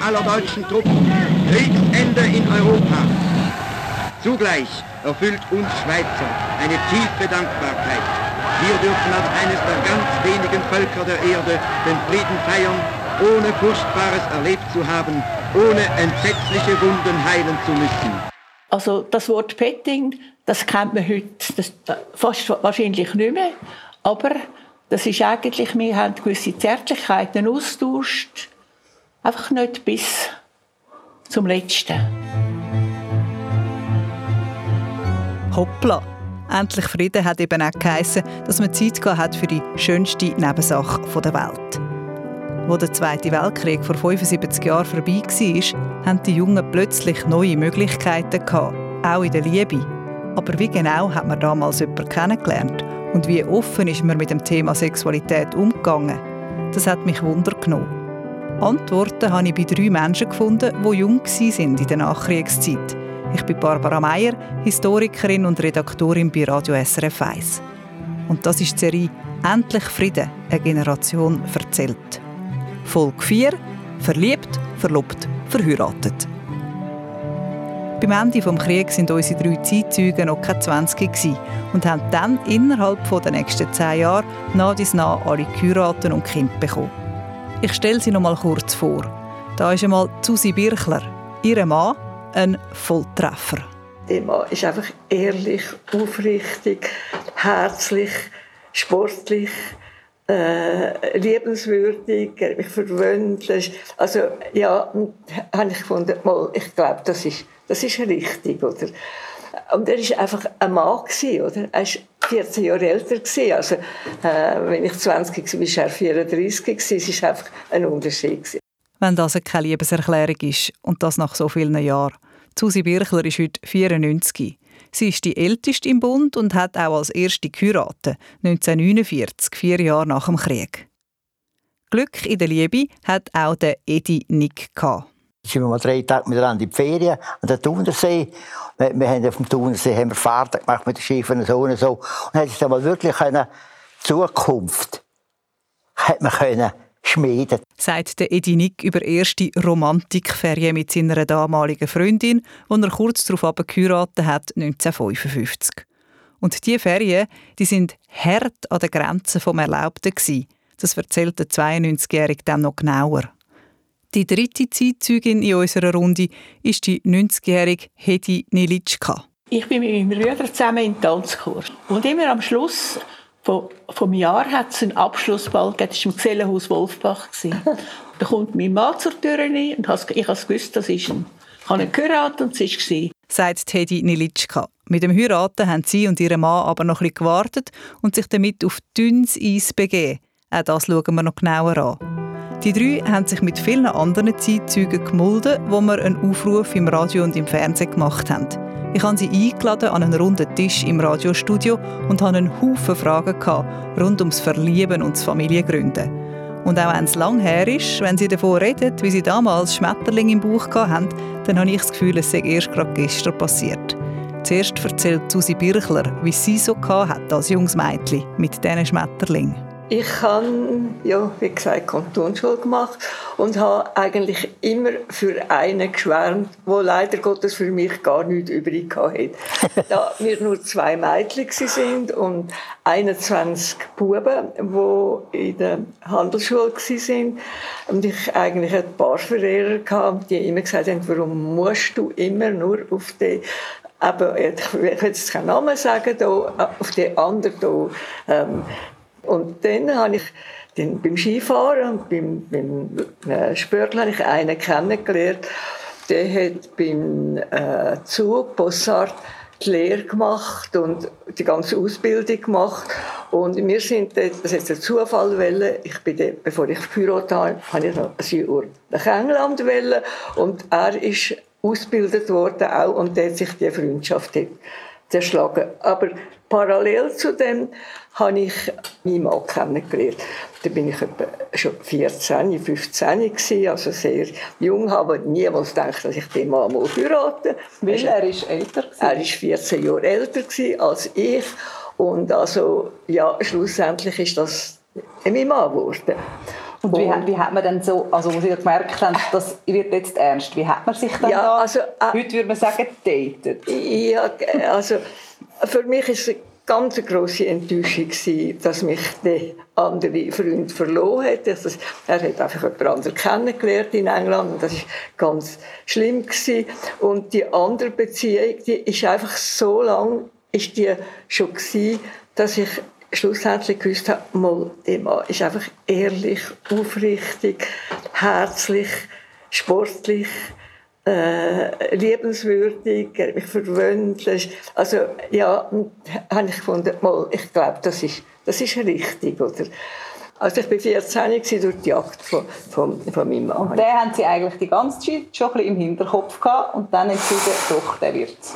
Aller deutschen Truppen, Kriegsende in Europa. Zugleich erfüllt uns Schweizer eine tiefe Dankbarkeit. Wir dürfen als eines der ganz wenigen Völker der Erde den Frieden feiern, ohne Furchtbares erlebt zu haben, ohne entsetzliche Wunden heilen zu müssen. Also das Wort Petting, das kennt man heute das, fast wahrscheinlich nicht mehr, aber das ist eigentlich, wir haben gewisse Zärtlichkeiten austauscht, einfach nicht bis zum Letzten. Hoppla! Endlich Frieden hat eben auch geheissen, dass man Zeit hat für die schönste Nebensache der Welt. Wo der Zweite Weltkrieg vor 75 Jahren vorbei war, haben die Jungen plötzlich neue Möglichkeiten gehabt, auch in der Liebe. Aber wie genau hat man damals jemanden kennengelernt? Und wie offen ist man mit dem Thema Sexualität umgegangen? Das hat mich Wunder genommen. Antworten habe ich bei drei Menschen gefunden, die jung waren in der Nachkriegszeit. Ich bin Barbara Meyer, Historikerin und Redaktorin bei Radio SRF 1. Und das ist die Serie «Endlich Frieden – eine Generation erzählt». Folge 4 «Verliebt, verlobt, verheiratet». Beim Ende des Krieges waren unsere drei Zeitzeugen noch keine 20 und haben dann innerhalb der nächsten zehn Jahre nach dies nach alle geheiratet und Kinder bekommen. Ich stelle sie noch mal kurz vor. Da ist einmal Susi Birchler, ihr Mann, ein Volltreffer. Der Mann ist einfach ehrlich, aufrichtig, herzlich, sportlich, äh, liebenswürdig, mich verwöhnt. Also ja, habe ich gefunden, mal, ich glaube, das ist das ist richtig, oder? Und er war einfach ein Mann, oder? Er war 14 Jahre älter. Also, äh, wenn ich 20 war, war er 34. Es war einfach ein Unterschied. Wenn das keine Liebeserklärung ist und das nach so vielen Jahren. Susi Birchler ist heute 94. Sie ist die älteste im Bund und hat auch als erste geheiratet, 1949, vier Jahre nach dem Krieg. Glück in der Liebe hat auch der Edi Nick gehabt sind wir mal drei Tage miteinander in die Ferien an der Thunersee. Wir, wir haben auf dem Thunersee haben wir Fahrten gemacht mit den Schiffen und so und so. Und hat sich dann mal wirklich eine Zukunft hat man können schmieden. Sagt der Edi Nick über erste Romantikferien mit seiner damaligen Freundin, die er kurz darauf geheiratet hat, 1955. Und diese Ferien, die sind hart an der Grenze vom Erlaubten. Das erzählt der 92-Jährige dann noch genauer. Die dritte Zeitzeugin in unserer Runde ist die 90-jährige Hedi Nilitschka. Ich bin mit meinem Bruder zusammen in Tanzkurs. Und immer am Schluss vom, vom Jahr hat es einen Abschlussball gegeben. Das war im Gesellenhaus Wolfbach. da kommt mein Mann zur Tür rein und ich habe gewusst, das ist ein. Ich habe ihn geheiratet und es war. Sagt Teddy Nilitschka. Mit dem Heiraten haben sie und ihr Mann aber noch ein bisschen gewartet und sich damit auf dünnes Eis begeben. Auch das schauen wir noch genauer an. Die drei haben sich mit vielen anderen Zeitzeugen gemulden, wo wir einen Aufruf im Radio und im Fernsehen gemacht haben. Ich habe sie eingeladen an einen runden Tisch im Radiostudio und hatte einen Haufen Fragen rund ums Verlieben und das Familiengründen. Und auch wenn es lang her ist, wenn sie davon reden, wie sie damals Schmetterling im Bauch hatten, dann habe ich das Gefühl, es sei erst gerade gestern passiert. Zuerst erzählt Susi Birchler, wie sie so hatte als junges Mädchen mit diesen Schmetterlingen. Ich habe, ja, wie gesagt, Kantonsschule gemacht und habe eigentlich immer für einen geschwärmt, wo leider Gottes für mich gar nichts übrig hatte. da wir nur zwei Mädchen sind und 21 Buben, die in der Handelsschule waren und ich eigentlich ein paar Verehrer hatte, die immer gesagt haben, warum musst du immer nur auf die aber ich will jetzt keinen Namen sagen, da, auf die anderen ähm, und dann habe ich dann beim Skifahren und beim, beim äh, Spörtler habe ich einen kennengelernt, der hat beim äh, Zug Bossart die Lehre gemacht und die ganze Ausbildung gemacht. Und wir sind dort, das ist ein Zufall, wollen. ich bin dort, bevor ich geheiratet habe, habe ich noch ein Jahr nach England wollen. Und er ist ausgebildet worden auch und der hat sich die Freundschaft zerschlagen. Aber parallel zu dem habe ich meinen Mann kennengelernt. Da bin ich etwa schon 14, 15 gewesen, also sehr jung, aber niemals gedacht, dass ich den Mann mal heirate. Weil er ist älter gewesen. Er ist 14 Jahre älter als ich und also ja, schlussendlich ist das mein Mann geworden. Und wie, wie hat man dann so, also wo Sie gemerkt haben, das wird jetzt ernst, wie hat man sich dann ja, da, also, äh, heute würde man sagen, datet? Ja, also für mich ist es eine ganz grosse Enttäuschung dass mich der andere Freund verloren hat. Das, er hat einfach jemand anderen kennengelernt in England das ist ganz schlimm gewesen. Und die andere Beziehung, die ist einfach so lang, ist die schon gewesen, dass ich schlussendlich gewusst habe, mal, der Mann ist einfach ehrlich, aufrichtig, herzlich, sportlich, äh, liebenswürdig, er hat mich verwöhnt. Also ja, habe ich gefunden, mal, ich glaube, das ist, das ist richtig, oder? Also ich war 14 durch die Jagd von, von, von meinem Mann. Und den haben Sie eigentlich die ganze Zeit schon ein bisschen im Hinterkopf gehabt und dann entschieden, doch, der wird es.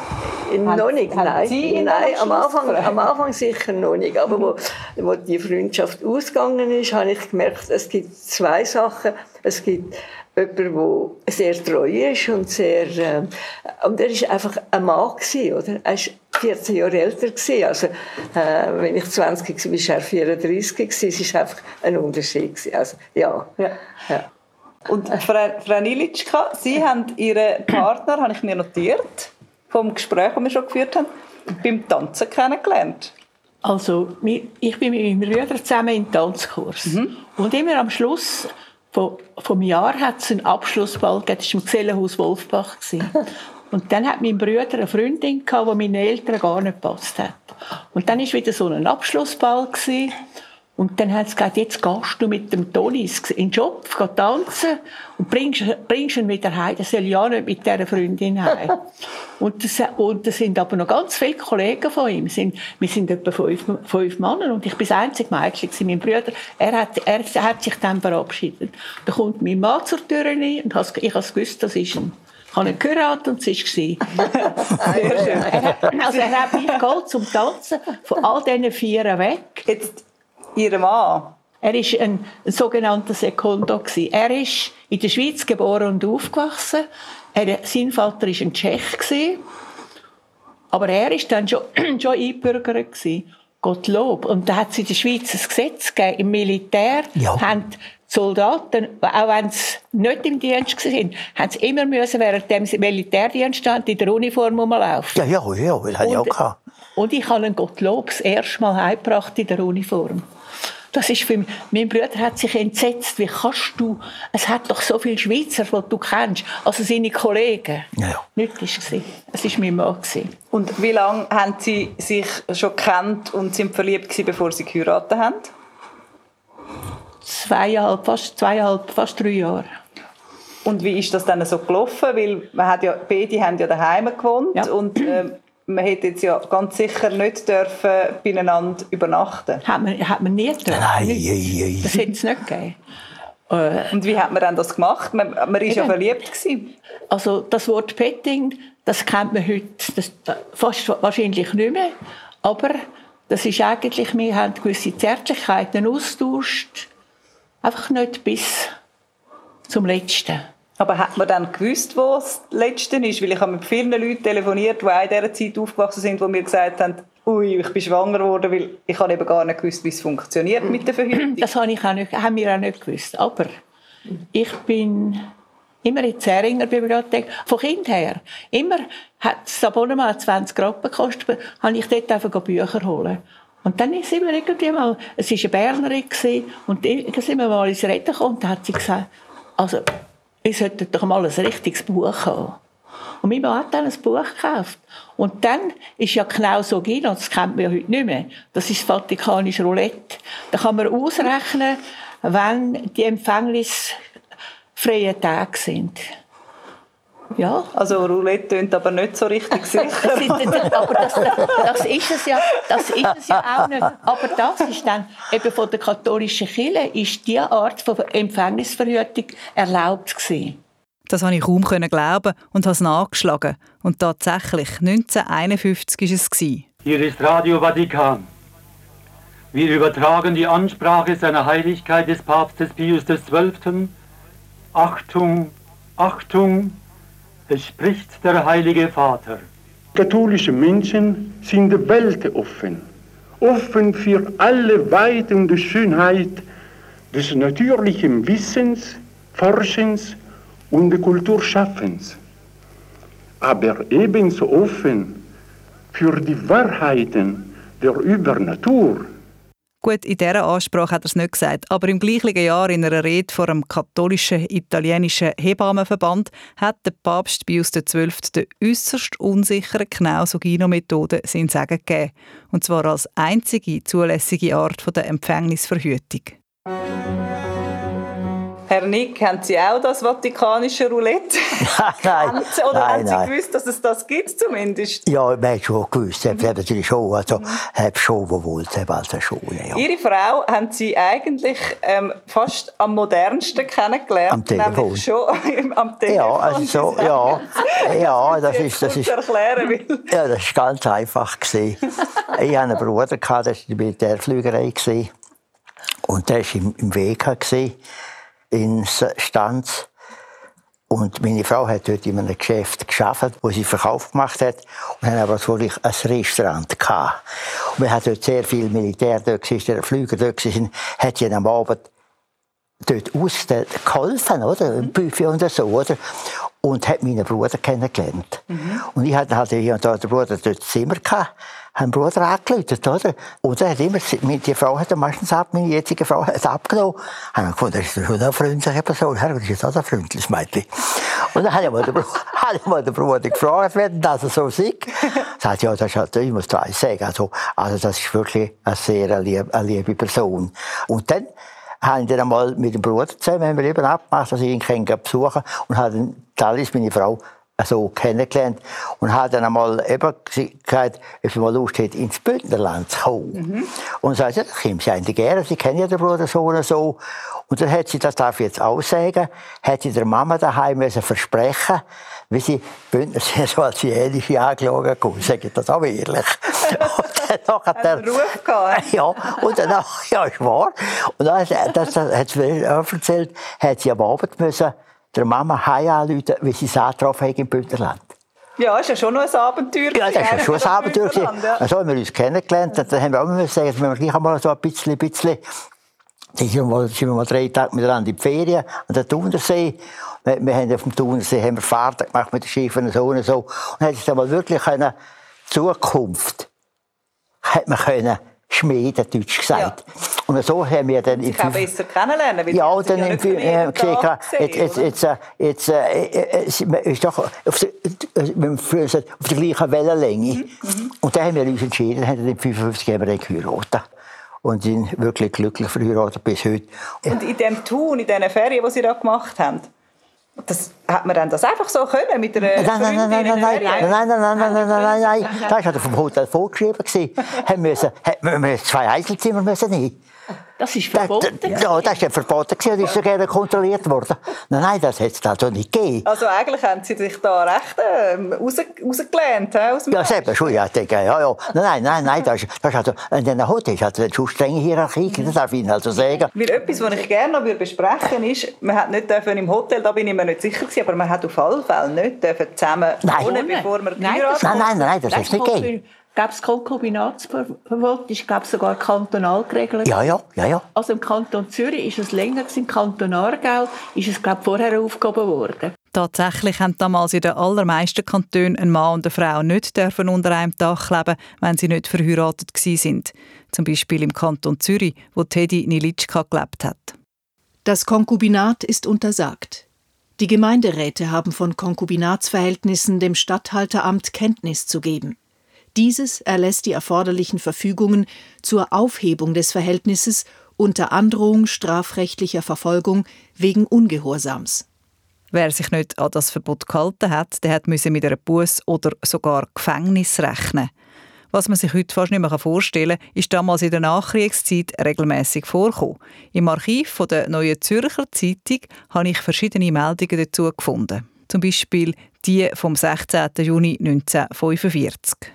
Noch nicht, nein. nein am, Anfang, am Anfang sicher noch nicht. Aber wo, wo die Freundschaft ausgegangen ist, habe ich gemerkt, es gibt zwei Sachen. Es gibt jemand, der sehr treu ist und sehr, äh, und er ist einfach ein Mann gewesen, oder? Er ist 14 Jahre älter gewesen. Also, äh, wenn ich 20 war, war er 34 gewesen. Es war einfach ein Unterschied gewesen. Also, ja. ja. ja. Und Frau, Frau Nilitschka, Sie haben Ihren Partner, habe ich mir notiert, vom Gespräch, das wir schon geführt haben, beim Tanzen kennengelernt. Also, ich bin mit meinem Bruder zusammen in Tanzkurs. Mhm. Und immer am Schluss vom, vom Jahr hat es einen Abschlussball gegeben, das war im Gesellenhaus Wolfbach. Und dann hat mein Bruder eine Freundin gehabt, die meinen Eltern gar nicht gepasst hat. Und dann war wieder so ein Abschlussball. Gewesen. Und dann hat sie gesagt, jetzt gehst du mit dem Tonis in den Job, tanzen und bringst, bringst ihn wieder heim. Das soll ja nicht mit dieser Freundin heim. und, das, und das sind aber noch ganz viele Kollegen von ihm. Sind, wir sind etwa fünf, fünf Männer und ich bin das einzige Mädchen. Mein Bruder, er hat, er hat sich dann verabschiedet. Da kommt mein Mann zur Tür rein und ich habe gewusst, das ist ein ich habe ihn geheiratet und es war. Sehr schön. Er also er hat mich geholt zum Tanzen von all diesen Vieren weg. Jetzt Ihr Mann? Er war ein, sogenannter Sekundo. Er ist in der Schweiz geboren und aufgewachsen. Er, sein Vater war ein Tschech. Aber er war dann schon, schon Einbürger. Gottlob. Und da hat es in der Schweiz ein Gesetz gegeben, im Militär ja. haben die Soldaten, auch wenn sie nicht im Dienst waren, haben sie immer müssen während dem Militärdienst stand, in der Uniform rumlaufen. Ja, ja, ja, das hatte ich auch gehabt. Und ich habe einen Gottlob das erste Mal heimgebracht in der Uniform. Das ist für mich, mein Bruder hat sich entsetzt, wie kannst du, es hat doch so viele Schweizer, die du kennst, also seine Kollegen. Ja, ja. Nicht ist es. Es war mein Mann. Und wie lange haben Sie sich schon kennt und sind verliebt gewesen, bevor Sie geheiratet haben? Zweieinhalb, fast zweieinhalb, fast drei Jahre. Und wie ist das dann so gelaufen? Weil man hat ja, beide haben ja daheim gewohnt ja. und ähm, man hätte jetzt ja ganz sicher nicht dürfen beieinander übernachten. Hat man, hat man nie dürfen. Nein, ei, ei. das hätte es nicht gegeben. Äh, Und wie hat man dann das gemacht? Man, man ist ja verliebt gewesen. Also das Wort Petting, das kennt man heute das, fast wahrscheinlich nicht mehr. Aber das ist eigentlich, wir haben gewisse Zärtlichkeiten austauscht. Einfach nicht bis zum Letzten. Aber hat man dann gewusst, wo das Letzte ist? Weil ich habe mit vielen Leuten telefoniert, die auch in dieser Zeit aufgewachsen sind, die mir gesagt haben, ui, ich bin schwanger geworden, weil ich habe eben gar nicht gewusst, wie es funktioniert mit der Verhütung. Das habe ich auch nicht, haben wir auch nicht gewusst. Aber ich bin immer in der Zähringer Bibliothek, von Kind her. Immer hat das Abonnement 20 Rappen gekostet, habe ich dort einfach Bücher holen. Und dann sind wir irgendwie mal, es war eine Bernerin, und dann sind wir mal ins Reden gekommen, und da hat sie gesagt, also, ich sollte doch mal ein richtiges Buch haben. Und mein Mann hat dann ein Buch gekauft. Und dann ist ja genau so ging, und das kennt man heute nicht mehr. Das ist das Vatikanische Roulette. Da kann man ausrechnen, wann die empfängnisfreien Tage sind. Ja. Also Roulette tönt aber nicht so richtig sicher. aber das, das, ist es ja, das ist es ja auch nicht. Aber das ist dann eben von der katholischen Kirche ist diese Art von Empfängnisverhütung erlaubt gewesen. Das habe ich kaum glauben und habe es nachgeschlagen. Und tatsächlich, 1951 war es. Hier ist Radio Vatikan. Wir übertragen die Ansprache seiner Heiligkeit des Papstes Pius XII. Achtung, Achtung, es spricht der Heilige Vater. Katholische Menschen sind weltoffen, offen für alle Weite und Schönheit, des natürlichen Wissens, Forschens und Kulturschaffens, aber ebenso offen für die Wahrheiten der Übernatur. Gut, in dieser Ansprache hat er es nicht gesagt, aber im gleichen Jahr in einer Rede vor dem katholischen italienischen Hebammenverband hat der Papst Pius XII. die äußerst unsichere Knausogino-Methode sein Sagen gegeben. Und zwar als einzige zulässige Art der Empfängnisverhütung. Herr Nick, haben Sie auch das vatikanische Roulette? nein, Oder nein, haben Sie nein. gewusst, dass es das gibt zumindest? Ja, man hat schon gewusst, mhm. natürlich schon, also, hab schon gewollt, also schon, ja. Ihre Frau haben Sie eigentlich ähm, fast am modernsten kennengelernt. Am Telefon. Schon am Telefon. Ja, also so, ja, ja, das ist, das ist, erklären will. ja, das ist ganz einfach gewesen. Ich hatte einen Bruder, gehabt, der war in der Militärflügerei gewesen. und der war im, im Weg gewesen, in Stanz. Und meine Frau hat dort in einem Geschäft geschafft, wo sie Verkauf gemacht hat. Und haben aber natürlich ein Restaurant gehabt. Und wir hatten dort sehr viel Militär dort gewesen, der Flüger dort gewesen, hat sie am Abend dort aus geholfen, oder? Im Buffet und so, oder? Und hat meinen Bruder kennengelernt. Und ich hatte halt hier und da den Bruder dort im Zimmer gehabt, haben Bruder angeläutet, oder? Und er hat immer, die Frau hat meistens ab, meine jetzige Frau hat abgenommen. Haben wir gefunden, das ist schon eine freundliche Person. Herr, das ist auch ein freundliches Mädchen. Und dann habe ich mal den, Bruder, habe Bruder gefragt, wer denn das so sieht. Sagt, ja, das ist halt, ich muss da eins sagen. Also, also, das ist wirklich eine sehr liebe, eine liebe Person. Und dann, habe ich dann einmal mit dem Bruder zusammen, haben wir eben abgemacht, dass ich ihn besuchen kann. Und habe dann Talis, meine Frau, so kennengelernt. Und habe dann einmal eben gesagt, ob sie mal Lust hätte, ins Bündnerland zu kommen. Mhm. Und sagte, ja, das kommt sie eigentlich gerne, sie kennen ja den Bruder so und so. Und dann hat sie, das darf ich jetzt auch sagen, hat sie der Mama daheim müssen versprechen, wie sie Bündner sind so als Jährliche angeschaut haben. Sage ich das auch ehrlich. und dann hat er Einen Ruf ja, und dann, ja, ist wahr. Und dann, das, das hat sie mir erzählt, hat sie am Abend müssen der Mama heim anrufen, wie sie es angetroffen haben im Bündnerland. Ja, ist ja schon noch ein Abenteuer. Ja, das war schon ein Abenteuer. Ja. So haben wir uns kennengelernt. Und dann haben wir auch müssen sagen, wenn wir gleich einmal so ein bisschen, bisschen dann sind wir, mal, drei Tage miteinander in die Ferien an der Thunersee. Wir, wir haben auf dem Thunersee haben wir Fahrten gemacht mit den Schiffen und so und so. Und hat sich dann mal wirklich können, Zukunft hat man können schmieden, deutsch gesagt. Und so haben wir dann... Ich kann besser kennenlernen. weil Ja, dann im nicht äh, gesehen, Tag jetzt, jetzt, jetzt, äh, jetzt, äh, äh, es ist doch auf der, äh, auf der gleichen Wellenlänge. Und da haben wir uns entschieden, haben den 55 haben wir dann geheiratet. Und sind wirklich glücklich verheiratet bis heute. Und in dem Tun, in diesen Ferien, die Sie da gemacht haben, das, hat man dann das einfach so können mit einer Nein, nein, nein, nein, nein, nein, nein, nein, nein, nein, nein, nein, nein, nein. Das war vom Hotel vorgeschrieben. gewesen. Haben müssen, haben wir zwei Einzelzimmer müssen nehmen. Das ist Das, verboten. das, ja, das war verboten gewesen, und ist sogar kontrolliert worden. Nein, nein, das hat es also nicht gegeben. Also eigentlich haben Sie sich da recht ähm, raus, rausgelernt he, aus dem Ja, selber schon, ja, denke, ja, ja. Nein, nein, nein, das ist, das ist also, in den Hotels hat es schon strenge Hierarchie, das darf ich Ihnen also sagen. Weil etwas, was ich gerne noch besprechen würde, ist, man hat nicht dürfen im Hotel, da bin ich mir nicht sicher gewesen, aber man hat auf alle Fälle nicht dürfen zusammen Nein. wohnen, bevor man Nein, geheiratet das Nein, nein, nein, das hat's nicht gegeben. Gab es Konkubinatsverbot, ist glaube sogar kantonal geregelt. Ja, ja, ja, ja. Also im Kanton Zürich ist es länger, gewesen, im Kanton Aargau ist es glaube vorher aufgehoben worden. Tatsächlich haben damals in den allermeisten Kantonen ein Mann und eine Frau nicht dürfen unter einem Dach leben, wenn sie nicht verheiratet gsi sind. Zum Beispiel im Kanton Zürich, wo Teddy Nilitschka gelebt hat. Das Konkubinat ist untersagt. Die Gemeinderäte haben von Konkubinatsverhältnissen dem Statthalteramt Kenntnis zu geben. Dieses erlässt die erforderlichen Verfügungen zur Aufhebung des Verhältnisses unter Androhung strafrechtlicher Verfolgung wegen Ungehorsams. Wer sich nicht an das Verbot gehalten hat, der hat müsse mit einer Buß oder sogar Gefängnis rechnen. Was man sich heute fast nicht mehr vorstellen kann, ist damals in der Nachkriegszeit regelmäßig vorgekommen. Im Archiv der Neuen Zürcher Zeitung habe ich verschiedene Meldungen dazu gefunden. Zum Beispiel die vom 16. Juni 1945.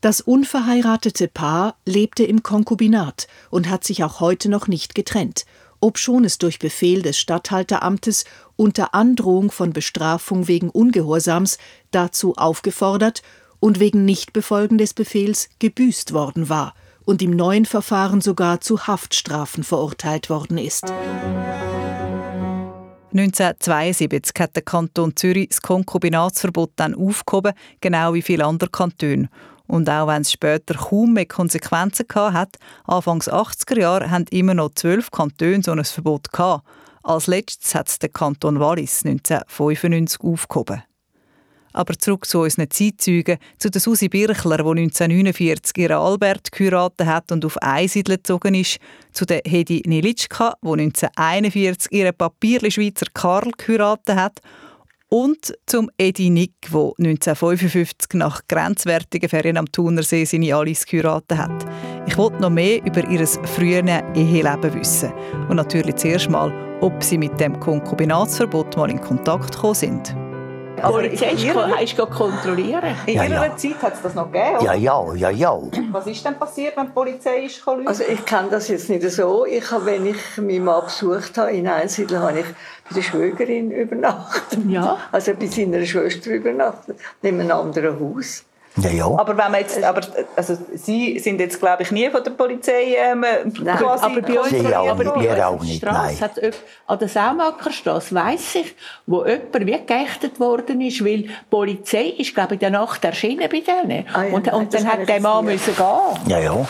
Das unverheiratete Paar lebte im Konkubinat und hat sich auch heute noch nicht getrennt, obschon es durch Befehl des Statthalteramtes unter Androhung von Bestrafung wegen Ungehorsams dazu aufgefordert und wegen Nichtbefolgen des Befehls gebüßt worden war und im neuen Verfahren sogar zu Haftstrafen verurteilt worden ist. 1972 hat der Kanton Zürich das Konkubinatsverbot dann aufgehoben, genau wie viele andere Kantone. Und auch wenn es später kaum mehr Konsequenzen hat, Anfangs 80er Jahre haben immer noch zwölf Kantone so ein Verbot gehabt. Als letztes hat es der Kanton Wallis 1995 aufgehoben. Aber zurück zu unseren Zeitzeugen, zu der Susi Birchler, die 1949 ihren Albert geheiratet hat und auf Einsiedler gezogen ist, zu der Hedi Nilitschka, die 1941 ihren Papierli-Schweizer Karl geheiratet hat und zum Edi Nick, der 1955 nach grenzwertigen Ferien am Thunersee seine Alice geheiratet hat. Ich wollte noch mehr über ihr frühes Eheleben wissen und natürlich zuerst mal, ob sie mit dem Konkubinatsverbot mal in Kontakt gekommen sind. Aber die Polizei ist kontrollieren. In Ja, ihrer ja. Zeit hat es das noch gegeben, Ja, oder? ja, ja, ja. Was ist denn passiert, wenn die Polizei ist? Also ich kenne das jetzt nicht so. Ich habe, wenn ich meinen Mann besucht habe in Einsiedler, habe ich bei der Schwägerin übernachtet. Ja. Also bei seiner Schwester übernachtet, in einem anderen Haus. Ja, ja. Aber wenn man jetzt, aber also Sie sind jetzt glaube ich nie von der Polizei ähm, quasi Aber bei uns, Sie auch aber nicht, bei wir auch nicht, nein. hat jemand- an der Saumackerstrasse weiss ich, wo jemand wie geächtet worden ist, weil die Polizei ist, glaube ich, in der Nacht erschienen bei denen. Ah ja, und, und dann hat der Mann müssen gehen. Ja, ja.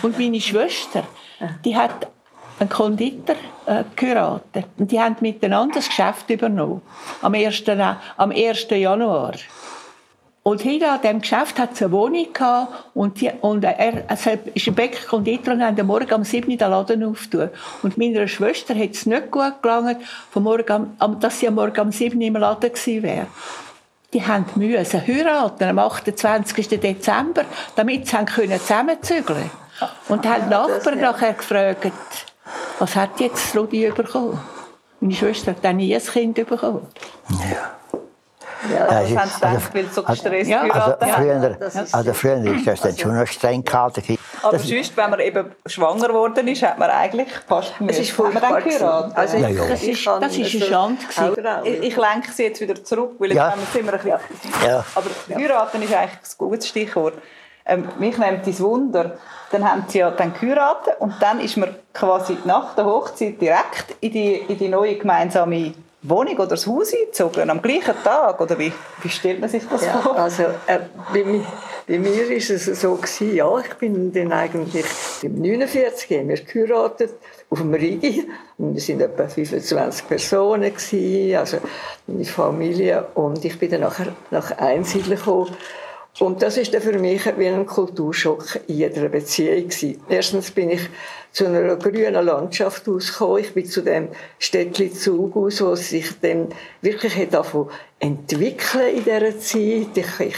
Und meine Schwester, die hat einen Konditor äh, geheiratet. Und die haben miteinander das Geschäft übernommen. Am 1. Na- Am 1. Januar. Und hier an diesem Geschäft hat es eine Wohnung gehabt und, die, und er, es ist ein Bäcker und haben am Morgen um 7 Uhr den Laden aufgetan. Und meiner Schwester hat es nicht gut gelangt, vom Morgen, am- dass sie am Morgen um 7 Uhr im Laden gewesen wäre. Die haben müssen heiraten am 28. Dezember, damit sie haben können zusammenzügeln Und haben die Nachbarn nachher gefragt, was hat jetzt Rudi bekommen? Meine Schwester hat nie ein Kind bekommen. Ja, Das Also- haben sie gedacht, weil sie so gestresst Ja. Also haben. früher, das ist- also früher ist das dann schon noch streng gehalten. Aber Das- sonst, wenn man eben schwanger geworden ist, hat man eigentlich fast Es ist Haben furchtbar. Also Ja, ja. Das ist- das ist eine Schande. Ich, ich lenke sie jetzt wieder zurück, weil Ja. jetzt sind wir ein bisschen... Ja. Aber heiraten ist eigentlich ein gutes Stichwort. Ähm, mich nimmt das Wunder, dann haben sie ja dann geheiratet und dann ist man quasi nach der Hochzeit direkt in die, in die neue gemeinsame Wohnung oder das Haus eingezogen, am gleichen Tag, oder wie, wie stellt man sich das Ja, vor? also äh, bei, mi, bei mir ist es so gewesen, ja, ich bin dann eigentlich im 49 haben wir geheiratet auf dem Rigi. Und wir sind etwa 25 Personen gewesen, also meine Familie und ich bin dann nachher nach Einsiedeln gekommen und das ist dann für mich wie ein Kulturschock in jeder Beziehung gewesen. Erstens bin ich zu einer grünen Landschaft ausgekommen. Ich bin zu dem Städtli Zug aus, wo sich dann wirklich davon entwickeln in dieser Zeit. Ich, ich,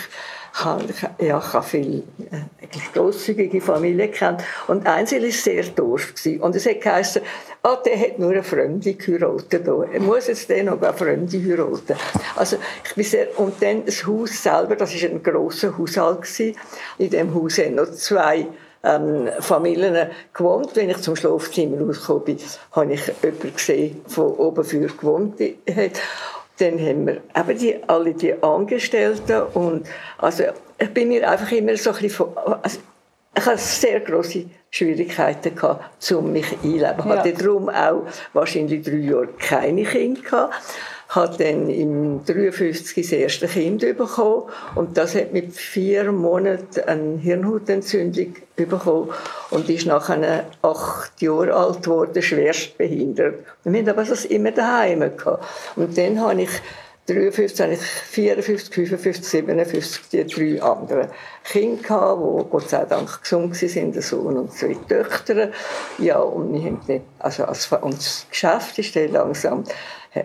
habe, ja, ich habe viele äh, grosszügige Familien kennt. Und Einzel war sehr doof. gewesen. Und es hat geheißen, ah, der hat nur eine Fremde geheiratet. Er muss jetzt den noch eine Fremde heiraten. Also, ich bin sehr, und dann das Haus selber, das war ein grosser Haushalt. Gewesen. In dem Haus haben noch zwei ähm, Familien gewohnt. Wenn ich zum Schlafzimmer rausgekommen bin, habe ich jemanden gesehen, der oben für gewohnt hat. Dann haben wir eben die, alle die Angestellten und also ich bin mir einfach immer so ein bisschen also ich hatte sehr große Schwierigkeiten gehabt, um mich einzuleben. Ich Ja. hatte darum auch wahrscheinlich drei Jahre keine Kinder gehabt. Habe dann im 53 das erste Kind bekommen und das hat mit vier Monaten eine Hirnhautentzündung bekommen und ist nachher acht Jahre alt geworden, schwerst behindert. Wir haben aber das immer daheim gehabt. Und dann habe ich 53, habe ich 54, 55, 57, die drei anderen Kinder gehabt, die Gott sei Dank gesund waren, der Sohn und zwei Töchter. Ja, und wir haben dann, also als, und das Geschäft ist dann langsam,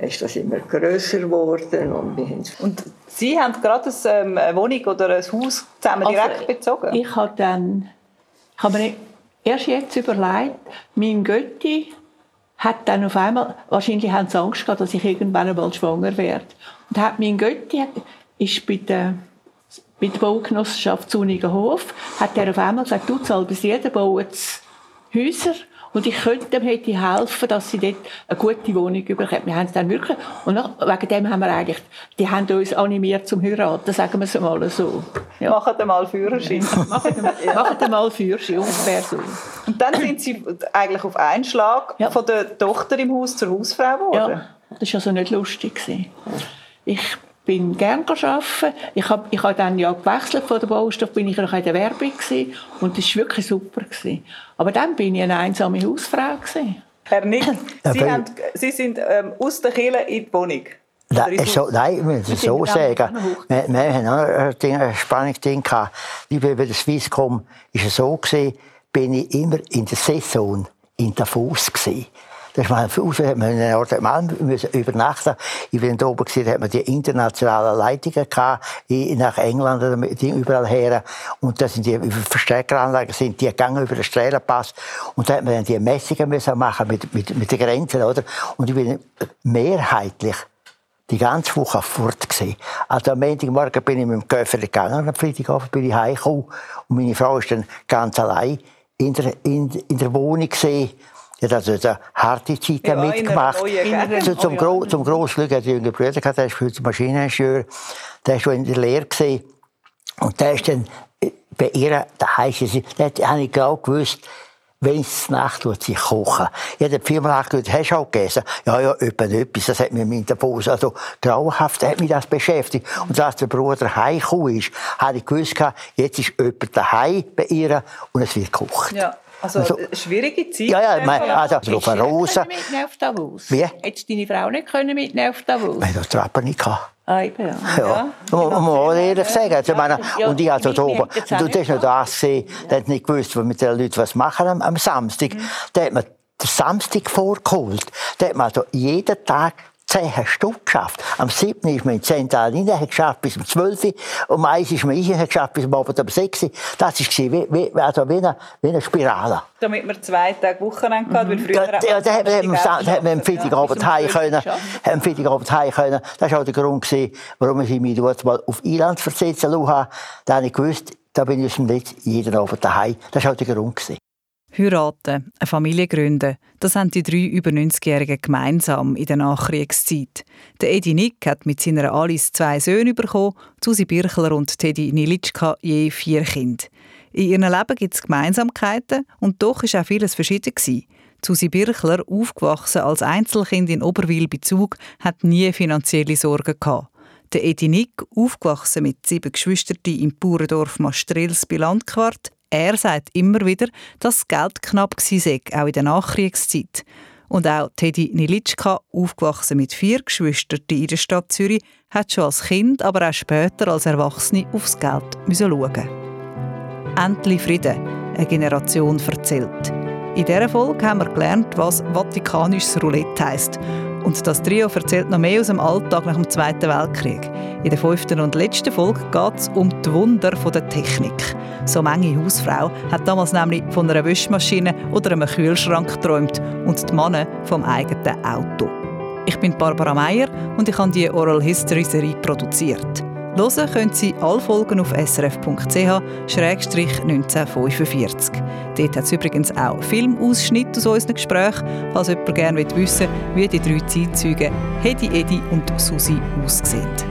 ist das immer grösser geworden und wir haben Und Sie haben gerade eine, ähm, eine Wohnung oder ein Haus zusammen Also, direkt bezogen? Ich habe dann, ich habe mir erst jetzt überlegt, mein Götti hat dann auf einmal, wahrscheinlich haben sie Angst gehabt, dass ich irgendwann einmal schwanger werde. Und hat mein Götti ist bei der, bei der Baugenossenschaft Zunigenhof, hat er auf einmal gesagt, du zahlst bis jeder baut Häuser und ich könnte dem hätte helfen, dass sie dort eine gute Wohnung bekommen. Wir haben es dann wirklich, und wegen dem haben wir eigentlich, die haben uns animiert zum Heiraten, sagen wir es mal so. Ja. Machen mal Führerschein. machen, ja. machen mal Führerschein, ungefähr so. Und dann sind sie eigentlich auf einen Schlag ja. von der Tochter im Haus zur Hausfrau geworden? Ja, das war also nicht lustig. Ich bin gerne arbeiten. Ich habe ich hab dann ja gewechselt von der Baustoff, bin ich noch in der Werbung gewesen, und das war wirklich super. Gewesen. Aber dann bin ich eine einsame Hausfrau. Gewesen. Herr Nick, Sie, haben, Sie sind ähm, aus der Kirche in die Wohnung. Nein, so, nein, ich muss es so sagen. Wir, wir haben auch ein, ein spannendes Ding gehabt. Wie bei der Swisscom war es so, gewesen, bin ich immer in der Saison in Davos gewesen. Das ist mal Fuß, hat man in müssen übernachten. Ich bin da oben gesehen, hat man die internationalen Leitungen gehabt, nach England, die überall her. Und das sind die Verstärkeranlagen, sind die gegangen über den Strahlenpass. Und da hat man dann die Messungen müssen machen mit, mit, mit den Grenzen, oder? Und ich bin mehrheitlich die ganze Woche fort gewesen. Also am Montagmorgen bin ich mit dem Köffer gegangen, am Freitagabend bin ich heimgekommen. Und meine Frau ist dann ganz allein in der, in, in der Wohnung gesehen. Ja, also eine harte Zeit ja, mitgemacht. Also zum, Gro zum grossen Glück hat die jüngere Brüder gehabt, der ist für Maschineningenieur, der war schon in der Lehre. Gewesen. Und der ist dann äh, bei ihr, da heisst es, da habe ich genau gewusst, wenn es Nacht tut, sich kochen. Ich habe viermal gesagt, hast du auch gegessen? Ja, ja, etwas, das hat mich in der Pause, also grauenhaft hat mich das beschäftigt. Und als der Bruder heimgekommen ist, habe ich gewusst, jetzt ist jemand daheim bei ihr und es wird gekocht. Ja. Also, also schwierige Zeit. Ja, ja, mein, also, also auf Rose. mitnehmen auf Davos? Wie? Hättest deine Frau nicht können mitnehmen auf Davos? Nein, das Trapper nicht gehabt. Ah, eben, ja. Ja, ja. muss man ehrlich sagen. Also, meine, ja, und ich also da oben, du hast noch das gesehen, der hat nicht gewusst, was mit den Leuten was machen am, am Samstag. Mhm. Da hat man den Samstag vorgeholt. Da hat man also jeden Tag zehn Stück geschafft. Am 7. ist man in 10 Tagen rein, hat geschafft bis um 12 Uhr. Um 1 ist man rein, hat geschafft bis um Abend um 6 Uhr. Das war wie, wie, also wie, eine, wie eine Spirale. Damit man zwei Tage Wochenende hatte, weil früher... Ja, ja da hat man, hat man am Freitagabend heim können. Am Freitagabend heim können. Das war auch der Grund, gewesen, warum ich mich dort mal auf Eiland versetzen lassen Da habe ich gewusst, da bin ich nicht jeden Abend daheim. Das war auch der Grund. Gewesen. Heiraten, eine Familie gründen, das haben die drei über 90-Jährigen gemeinsam in der Nachkriegszeit. Der Edi Nick hat mit seiner Alice zwei Söhne bekommen, Susi Birchler und Teddy Nilitschka je vier Kinder. In ihrem Leben gibt es Gemeinsamkeiten und doch ist auch vieles verschieden gewesen. Susi Birchler, aufgewachsen als Einzelkind in Oberwil bei Zug, hat nie finanzielle Sorgen gehabt. Der Edi Nick, aufgewachsen mit sieben Geschwistern im Bauerndorf Mastrels bei Landquart, er sagt immer wieder, dass das Geld knapp war, auch in der Nachkriegszeit. Und auch Teddy Nilitschka, aufgewachsen mit vier Geschwistern in der Stadt Zürich, hat schon als Kind, aber auch später als Erwachsene aufs Geld schauen. Endlich Frieden, eine Generation erzählt. In dieser Folge haben wir gelernt, was vatikanisches Roulette heisst und das Trio erzählt noch mehr aus dem Alltag nach dem Zweiten Weltkrieg. In der fünften und letzten Folge geht es um die Wunder der Technik. So manche Hausfrau hat damals nämlich von einer Wäschmaschine oder einem Kühlschrank geträumt und die Männer vom eigenen Auto. Ich bin Barbara Meier und ich habe die Oral History Serie produziert. Hören können Sie alle Folgen auf srf.ch-1945. Dort hat es übrigens auch Filmausschnitte aus unseren Gesprächen, falls jemand gerne wissen will, wie die drei Zeitzeugen Hedi, Edi und Susi aussehen.